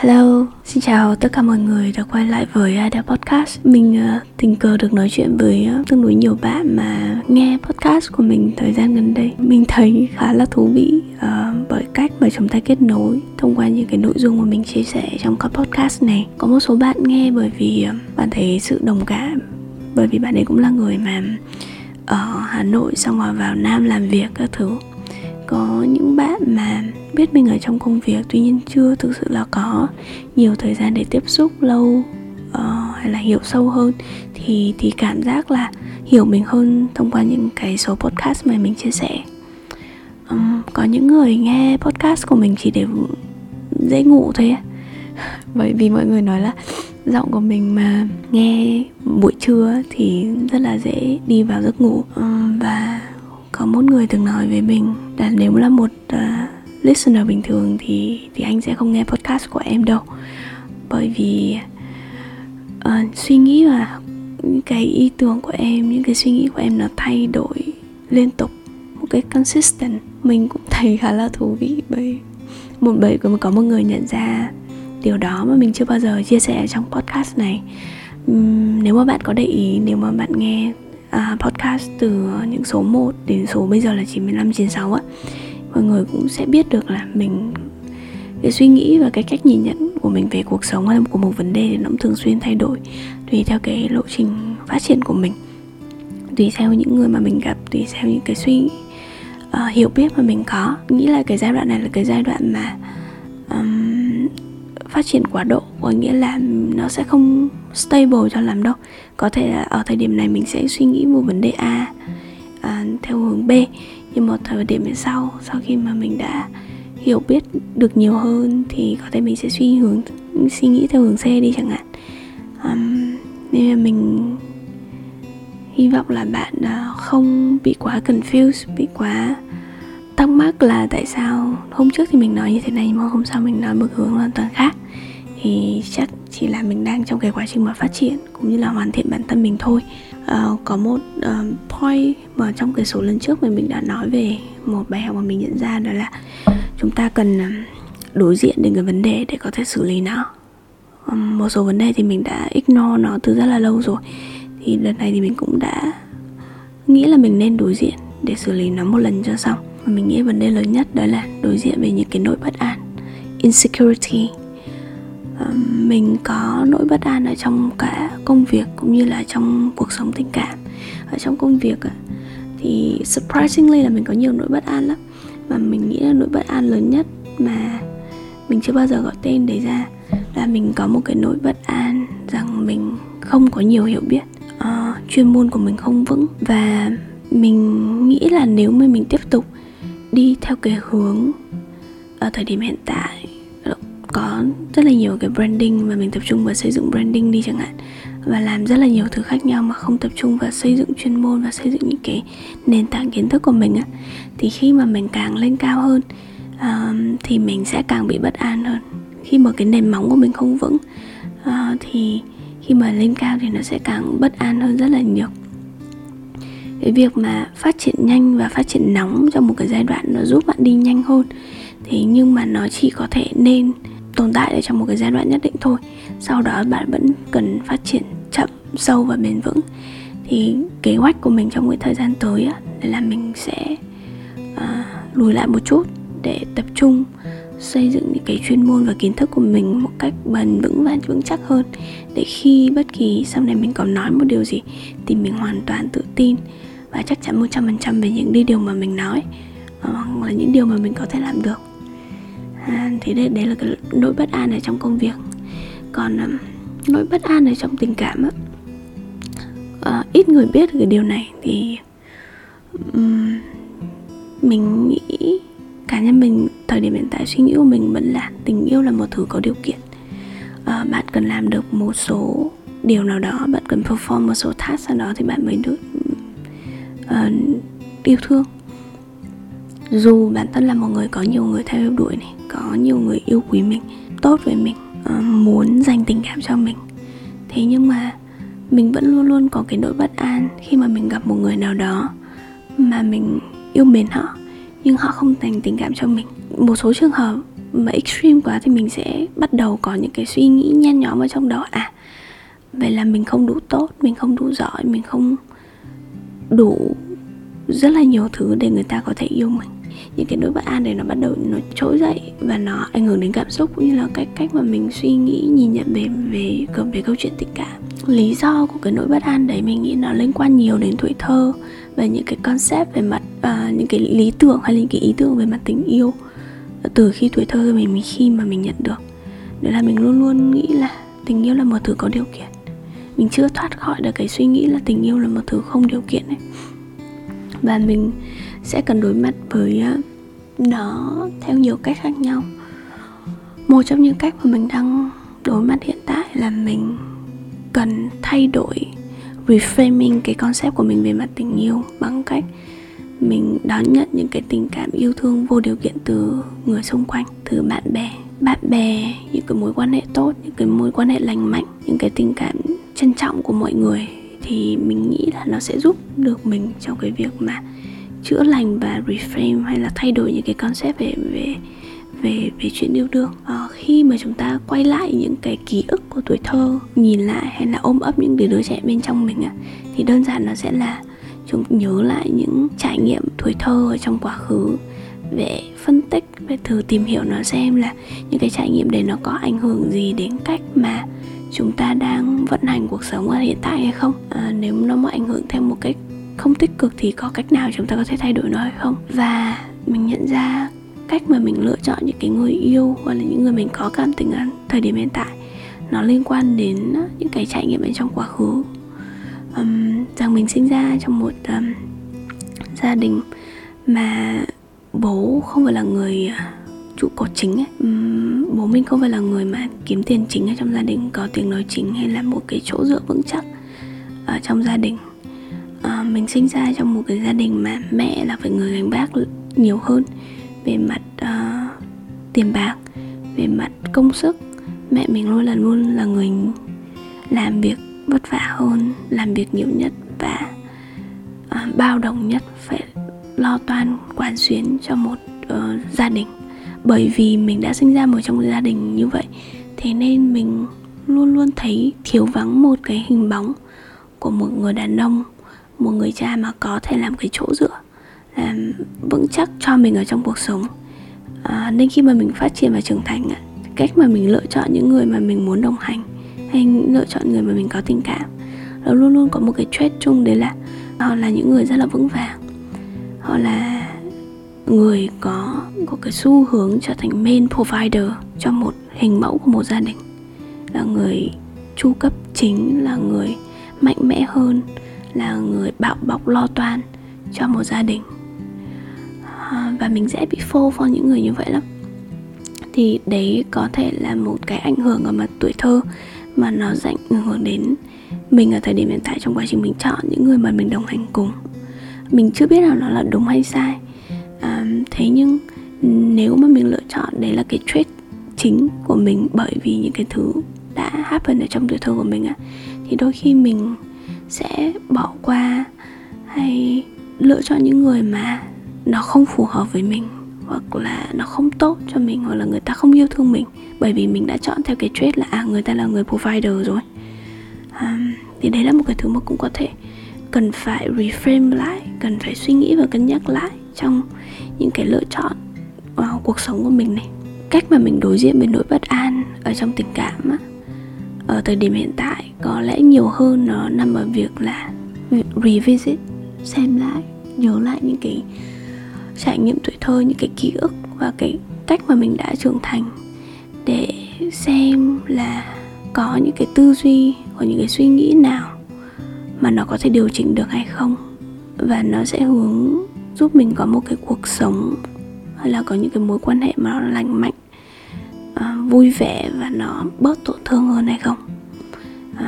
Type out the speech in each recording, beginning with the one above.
Hello, xin chào tất cả mọi người đã quay lại với Ada Podcast. Mình uh, tình cờ được nói chuyện với uh, tương đối nhiều bạn mà nghe podcast của mình thời gian gần đây. Mình thấy khá là thú vị uh, bởi cách mà chúng ta kết nối thông qua những cái nội dung mà mình chia sẻ trong các podcast này. Có một số bạn nghe bởi vì uh, bạn thấy sự đồng cảm Bởi vì bạn ấy cũng là người mà ở Hà Nội xong rồi vào Nam làm việc các thứ. Có những bạn mà biết mình ở trong công việc tuy nhiên chưa thực sự là có. Nhiều thời gian để tiếp xúc lâu uh, hay là hiểu sâu hơn thì thì cảm giác là hiểu mình hơn thông qua những cái số podcast mà mình chia sẻ. Um, có những người nghe podcast của mình chỉ để dễ ngủ thôi bởi vì mọi người nói là giọng của mình mà nghe buổi trưa thì rất là dễ đi vào giấc ngủ. Um, và có một người từng nói với mình là nếu là một uh, listener bình thường thì thì anh sẽ không nghe podcast của em đâu. Bởi vì uh, suy nghĩ và những cái ý tưởng của em những cái suy nghĩ của em nó thay đổi liên tục một cái consistent. Mình cũng thấy khá là thú vị bởi một bởi có một người nhận ra điều đó mà mình chưa bao giờ chia sẻ trong podcast này. Uhm, nếu mà bạn có để ý nếu mà bạn nghe uh, podcast từ những số 1 đến số bây giờ là 95 96 á mọi người cũng sẽ biết được là mình cái suy nghĩ và cái cách nhìn nhận của mình về cuộc sống hay là của một vấn đề thì nó cũng thường xuyên thay đổi tùy theo cái lộ trình phát triển của mình. Tùy theo những người mà mình gặp tùy theo những cái suy uh, hiểu biết mà mình có. Nghĩ là cái giai đoạn này là cái giai đoạn mà um, phát triển quá độ có nghĩa là nó sẽ không stable cho lắm đâu. Có thể là ở thời điểm này mình sẽ suy nghĩ một vấn đề a uh, theo hướng b nhưng một thời điểm về sau sau khi mà mình đã hiểu biết được nhiều hơn thì có thể mình sẽ suy hướng suy nghĩ theo hướng c đi chẳng hạn. Um, nên là mình hy vọng là bạn à, không bị quá confused bị quá thắc mắc là tại sao hôm trước thì mình nói như thế này nhưng mà hôm sau mình nói một hướng hoàn toàn khác. Thì chắc chỉ là mình đang trong cái quá trình mà phát triển cũng như là hoàn thiện bản thân mình thôi uh, có một uh, point mà trong cái số lần trước mà mình đã nói về một bài học mà mình nhận ra đó là chúng ta cần ờ, đối diện đến cái vấn đề để có thể xử lý nó. Um, một số vấn đề thì mình đã ignore nó từ rất là lâu rồi. Thì lần này thì mình cũng đã nghĩ là mình nên đối diện để xử lý nó một lần cho xong. Và mình nghĩ vấn đề lớn nhất đó là đối diện với những cái nỗi bất an insecurity mình có nỗi bất an ở trong cả công việc cũng như là trong cuộc sống tình cảm. Ở trong công việc thì surprisingly là mình có nhiều nỗi bất an lắm. Và mình nghĩ là nỗi bất an lớn nhất mà mình chưa bao giờ gọi tên để ra là mình có một cái nỗi bất an rằng mình không có nhiều hiểu biết. Uh, chuyên môn của mình không vững. Và mình nghĩ là nếu mà mình tiếp tục đi theo cái hướng ở thời điểm hiện tại có rất là nhiều cái branding mà mình tập trung vào xây dựng branding đi chẳng hạn. Và làm rất là nhiều thứ khác nhau mà không tập trung vào xây dựng chuyên môn và xây dựng những cái nền tảng kiến thức của mình á. Thì khi mà mình càng lên cao hơn uh, thì mình sẽ càng bị bất an hơn. Khi mà cái nền móng của mình không vững uh, thì khi mà lên cao thì nó sẽ càng bất an hơn rất là nhiều. Cái việc mà phát triển nhanh và phát triển nóng trong một cái giai đoạn nó giúp bạn đi nhanh hơn thế nhưng mà nó chỉ có thể nên tồn tại ở trong một cái giai đoạn nhất định thôi. Sau đó bạn vẫn cần phát triển chậm sâu và bền vững. Thì kế hoạch của mình trong cái thời gian tới á, là mình sẽ à, lùi lại một chút để tập trung xây dựng những cái chuyên môn và kiến thức của mình một cách bền vững và vững chắc hơn. Để khi bất kỳ sau này mình có nói một điều gì thì mình hoàn toàn tự tin và chắc chắn 100% về những điều mà mình nói ờ, hoặc là những điều mà mình có thể làm được à, thì đây, đấy là cái nỗi bất an ở trong công việc. Còn um, nỗi bất an ở trong tình cảm á à, ít người biết cái điều này thì um, mình nghĩ cá nhân mình thời điểm hiện tại suy nghĩ của mình vẫn là tình yêu là một thứ có điều kiện. À, bạn cần làm được một số điều nào đó bạn cần perform một số task sau đó thì bạn mới được uh, yêu thương dù bản thân là một người có nhiều người theo đuổi này, có nhiều người yêu quý mình, tốt với mình ờ, muốn dành tình cảm cho mình. Thế nhưng mà mình vẫn luôn luôn có cái nỗi bất an khi mà mình gặp một người nào đó mà mình yêu mến họ, nhưng họ không dành tình cảm cho mình. Một số trường hợp mà extreme quá thì mình sẽ bắt đầu có những cái suy nghĩ nhen nhóm ở trong đó. À vậy là mình không đủ tốt, mình không đủ giỏi, mình không đủ rất là nhiều thứ để người ta có thể yêu mình những cái nỗi bất an này nó bắt đầu nó trỗi dậy và nó ảnh hưởng đến cảm xúc cũng như là cách cách mà mình suy nghĩ nhìn nhận về về về câu chuyện tình cảm. Lý do của cái nỗi bất an đấy mình nghĩ nó liên quan nhiều đến tuổi thơ và những cái concept về mặt uh, những cái lý tưởng hay là những cái ý tưởng về mặt tình yêu từ khi tuổi thơ mình, mình khi mà mình nhận được. Đấy là mình luôn luôn nghĩ là tình yêu là một thứ có điều kiện. Mình chưa thoát khỏi được cái suy nghĩ là tình yêu là một thứ không điều kiện ấy. Và mình sẽ cần đối mặt với nó theo nhiều cách khác nhau. Một trong những cách mà mình đang đối mặt hiện tại là mình cần thay đổi, reframing cái concept của mình về mặt tình yêu bằng cách mình đón nhận những cái tình cảm yêu thương vô điều kiện từ người xung quanh, từ bạn bè. Bạn bè, những cái mối quan hệ tốt, những cái mối quan hệ lành mạnh, những cái tình cảm trân trọng của mọi người thì mình nghĩ là nó sẽ giúp được mình trong cái việc mà chữa lành và reframe hay là thay đổi những cái concept về về về về chuyện yêu đương. À, khi mà chúng ta quay lại những cái ký ức của tuổi thơ nhìn lại hay là ôm ấp những đứa trẻ bên trong mình ạ thì đơn giản nó sẽ là chúng nhớ lại những trải nghiệm tuổi thơ ở trong quá khứ. Về phân tích về thử tìm hiểu nó xem là những cái trải nghiệm đấy nó có ảnh hưởng gì đến cách mà chúng ta đang vận hành cuộc sống ở hiện tại hay không. À, nếu nó mà ảnh hưởng theo một cách không tích cực thì có cách nào chúng ta có thể thay đổi nó hay không? Và mình nhận ra cách mà mình lựa chọn những cái người yêu hoặc là những người mình có cảm tình ở thời điểm hiện tại nó liên quan đến ờ, những cái trải nghiệm ở trong quá khứ. Um, rằng mình sinh ra trong một um, gia đình mà bố không phải là người ờ, trụ cột chính ấy. Um, bố mình không phải là người mà kiếm tiền chính ở trong gia đình có tiếng nói chính hay là một cái chỗ dựa vững chắc ở trong gia đình. Ờ, mình sinh ra trong một cái gia đình mà mẹ là phải người gánh vác nhiều hơn về mặt uh, tiền bạc về mặt công sức. Mẹ mình luôn là luôn là người làm việc vất vả hơn làm việc nhiều nhất và uh, bao đồng nhất phải lo toan quản xuyến cho một uh, gia đình. Bởi vì mình đã sinh ra một trong một gia đình như vậy thế nên mình luôn luôn thấy thiếu vắng một cái hình bóng của một người đàn ông một người cha mà có thể làm cái chỗ dựa làm vững chắc cho mình ở trong cuộc sống. À, nên khi mà mình phát triển và trưởng thành cách mà mình lựa chọn những người mà mình muốn đồng hành hay lựa chọn người mà mình có tình cảm nó luôn luôn có một cái trait chung đấy là họ là những người rất là vững vàng. Họ là người có có cái xu hướng trở thành main provider cho một hình mẫu của một gia đình là người chu cấp chính là người mạnh mẽ hơn là người bạo bọc lo toan cho một gia đình. À, và mình dễ bị phô vào những người như vậy lắm. Thì đấy có thể là một cái ảnh hưởng ở mặt tuổi thơ mà nó ảnh hưởng đến mình ở thời điểm hiện tại trong quá trình mình chọn những người mà mình đồng hành cùng. Mình chưa biết là nó là đúng hay sai. À, thế nhưng nếu mà mình lựa chọn đấy là cái trait chính của mình bởi vì những cái thứ đã happen ở trong tuổi thơ của mình ạ thì đôi khi mình sẽ bỏ qua hay lựa chọn những người mà nó không phù hợp với mình hoặc là nó không tốt cho mình hoặc là người ta không yêu thương mình. Bởi vì mình đã chọn theo cái trait là à người ta là người provider rồi. À, thì đấy là một cái thứ mà cũng có thể cần phải reframe lại cần phải suy nghĩ và cân nhắc lại trong những cái lựa chọn vào cuộc sống của mình này. Cách mà mình đối diện với nỗi bất an ở trong tình cảm á ở thời điểm hiện tại có lẽ nhiều hơn nó nằm ở việc là revisit xem lại nhớ lại những cái trải nghiệm tuổi thơ những cái ký ức và cái cách mà mình đã trưởng thành để xem là có những cái tư duy hoặc những cái suy nghĩ nào mà nó có thể điều chỉnh được hay không. Và nó sẽ hướng giúp mình có một cái cuộc sống hay là có những cái mối quan hệ mà nó lành mạnh uh, vui vẻ và nó bớt tổn thương hơn hay không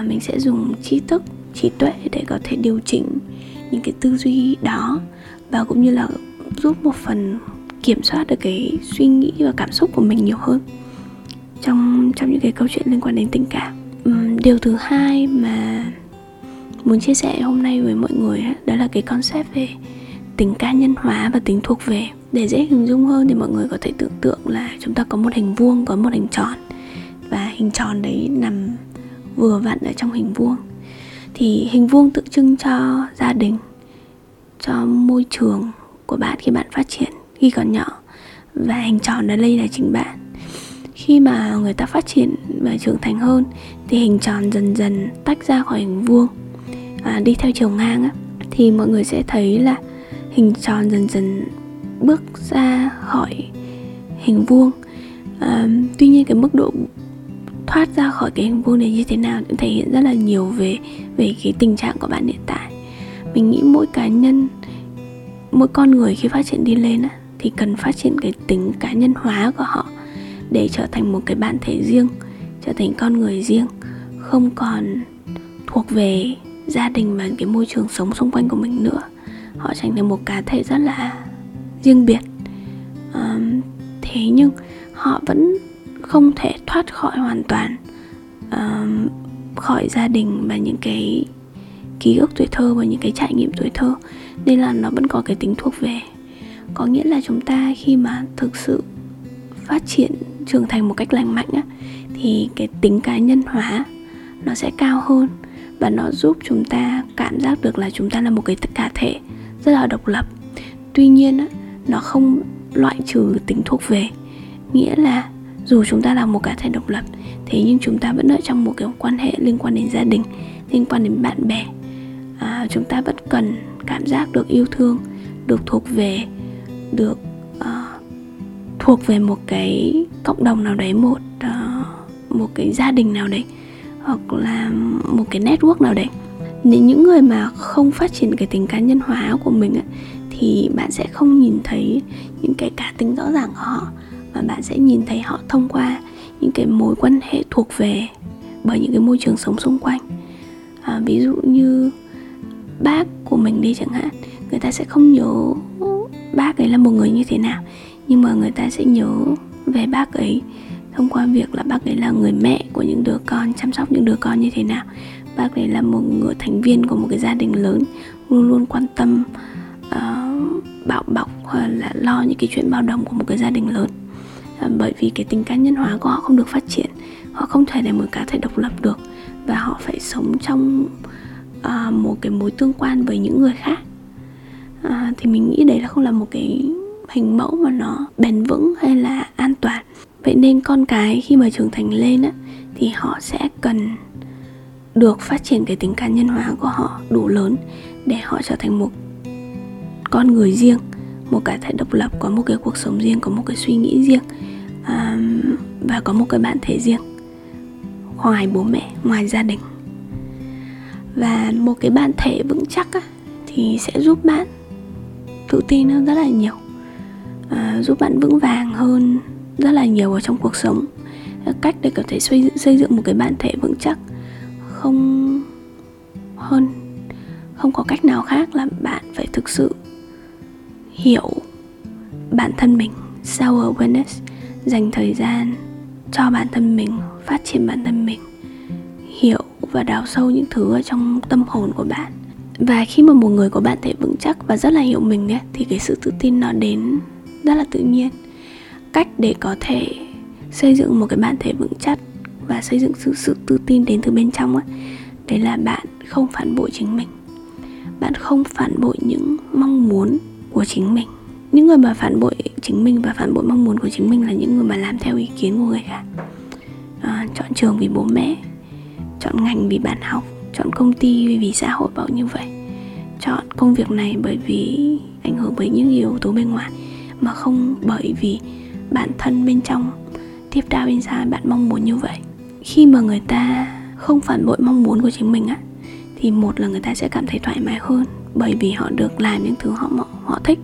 uh, mình sẽ dùng trí thức trí tuệ để có thể điều chỉnh những cái tư duy đó và cũng như là giúp một phần kiểm soát được cái suy nghĩ và cảm xúc của mình nhiều hơn trong trong những cái câu chuyện liên quan đến tình cảm. Điều thứ hai mà muốn chia sẻ hôm nay với mọi người đó là cái concept về tính cá nhân hóa và tính thuộc về. Để dễ hình dung hơn thì mọi người có thể tưởng tượng là chúng ta có một hình vuông có một hình tròn và hình tròn đấy nằm vừa vặn ở trong hình vuông. Thì hình vuông tượng trưng cho gia đình cho môi trường của bạn khi bạn phát triển khi còn nhỏ. Và hình tròn ở đây là chính bạn. Khi mà người ta phát triển và trưởng thành hơn thì hình tròn dần dần tách ra khỏi hình vuông. À, đi theo chiều ngang á thì mọi người sẽ thấy là hình tròn dần dần bước ra khỏi hình vuông. À, tuy nhiên cái mức độ thoát ra khỏi cái hình vuông này như thế nào cũng thể hiện rất là nhiều về về cái tình trạng của bạn hiện tại. Mình nghĩ mỗi cá nhân mỗi con người khi phát triển đi lên á, thì cần phát triển cái tính cá nhân hóa của họ để trở thành một cái bản thể riêng trở thành con người riêng không còn thuộc về gia đình và cái môi trường sống xung quanh của mình nữa. Họ trở thành một cá thể rất là riêng biệt. À, thế nhưng họ vẫn không thể thoát khỏi hoàn toàn uh, khỏi gia đình và những cái ký ức tuổi thơ và những cái trải nghiệm tuổi thơ. Nên là nó vẫn có cái tính thuộc về. Có nghĩa là chúng ta khi mà thực sự phát triển trưởng thành một cách lành mạnh á thì cái tính cá nhân hóa nó sẽ cao hơn và nó giúp chúng ta cảm giác được là chúng ta là một cái cá thể rất là độc lập. Tuy nhiên á, nó không loại trừ tính thuộc về. Nghĩa là dù chúng ta là một cá thể độc lập thế nhưng chúng ta vẫn ở trong một cái quan hệ liên quan đến gia đình liên quan đến bạn bè. À, chúng ta vẫn cần cảm giác được yêu thương được thuộc về được uh, thuộc về một cái cộng đồng nào đấy một uh, một cái gia đình nào đấy hoặc là một cái network nào đấy. Nếu những người mà không phát triển cái tính cá nhân hóa của mình ấy, thì bạn sẽ không nhìn thấy những cái cá tính rõ ràng của họ mà bạn sẽ nhìn thấy họ thông qua những cái mối quan hệ thuộc về bởi những cái môi trường sống xung quanh. À, ví dụ như bác của mình đi chẳng hạn người ta sẽ không nhớ bác ấy là một người như thế nào nhưng mà người ta sẽ nhớ về bác ấy thông qua việc là bác ấy là người mẹ của những đứa con chăm sóc những đứa con như thế nào. Bác ấy là một người thành viên của một cái gia đình lớn luôn luôn quan tâm à, uh, bạo bọc hoặc là lo những cái chuyện bao đồng của một cái gia đình lớn. Ờ, bởi vì cái tính cá nhân hóa của họ không được phát triển. Họ không thể là một cá thể độc lập được và họ phải sống trong uh, một cái mối tương quan với những người khác. Uh, thì mình nghĩ đấy là không là một cái hình mẫu mà nó bền vững hay là an toàn. Vậy nên con cái khi mà trưởng thành lên á thì họ sẽ cần được phát triển cái tính cá nhân hóa của họ đủ lớn để họ trở thành một con người riêng một cá thể độc lập có một cái cuộc sống riêng có một cái suy nghĩ riêng um, và có một cái bạn thể riêng. Ngoài bố mẹ ngoài gia đình. Và một cái bạn thể vững chắc á, thì sẽ giúp bạn tự tin hơn rất là nhiều. À, giúp bạn vững vàng hơn rất là nhiều ở trong cuộc sống. Cách để có thể xây, xây dựng một cái bản thể vững chắc không hơn không có cách nào khác là bạn phải thực sự hiểu bản thân mình self awareness dành thời gian cho bản thân mình phát triển bản thân mình hiểu và đào sâu những thứ ở trong tâm hồn của bạn. Và khi mà một người có bản thể vững chắc và rất là hiểu mình ấy, thì cái sự tự tin nó đến rất là tự nhiên. Cách để có thể xây dựng một cái bản thể vững chắc và xây dựng sự sự tự tin đến từ bên trong ấy đấy là bạn không phản bội chính mình. Bạn không phản bội những mong muốn của chính mình những người mà phản bội chính mình và phản bội mong muốn của chính mình là những người mà làm theo ý kiến của người khác. À, chọn trường vì bố mẹ chọn ngành vì bạn học chọn công ty vì xã hội bảo như vậy. Chọn công việc này bởi vì ảnh hưởng bởi những yếu tố bên ngoài mà không bởi vì bản thân bên trong tiếp đao xa bạn mong muốn như vậy. Khi mà người ta không phản bội mong muốn của chính mình á thì một là người ta sẽ cảm thấy thoải mái hơn bởi vì họ được làm những thứ họ họ thích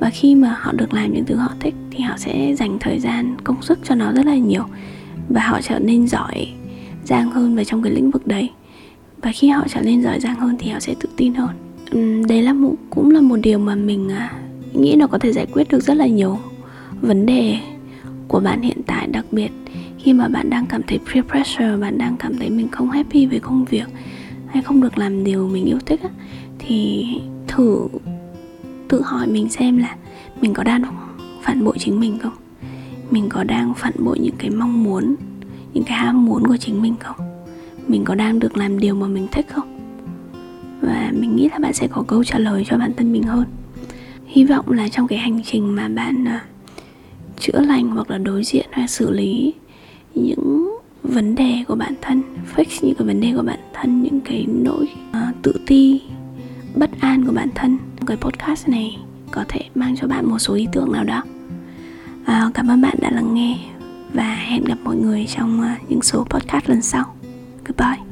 và khi mà họ được làm những thứ họ thích thì họ sẽ dành thời gian công sức cho nó rất là nhiều và họ trở nên giỏi giang hơn vào trong cái lĩnh vực đấy. Và khi họ trở nên giỏi giang hơn thì họ sẽ tự tin hơn. Uhm, đấy là một cũng là một điều mà mình à, nghĩ nó có thể giải quyết được rất là nhiều vấn đề của bạn hiện tại đặc biệt khi mà bạn đang cảm thấy peer pressure bạn đang cảm thấy mình không happy với công việc hay không được làm điều mình yêu thích á, thì thử tự hỏi mình xem là mình có đang phản bội chính mình không? Mình có đang phản bội những cái mong muốn những cái ham muốn của chính mình không? Mình có đang được làm điều mà mình thích không? Và mình nghĩ là bạn sẽ có câu trả lời cho bản thân mình hơn. Hy vọng là trong cái hành trình mà bạn à, chữa lành hoặc là đối diện hay xử lý những vấn đề của bản thân fix những cái vấn đề của bản thân những cái nỗi uh, tự ti bất an của bản thân cái podcast này có thể mang cho bạn một số ý tưởng nào đó. À, cảm ơn bạn đã lắng nghe và hẹn gặp mọi người trong à, những số podcast lần sau. Goodbye.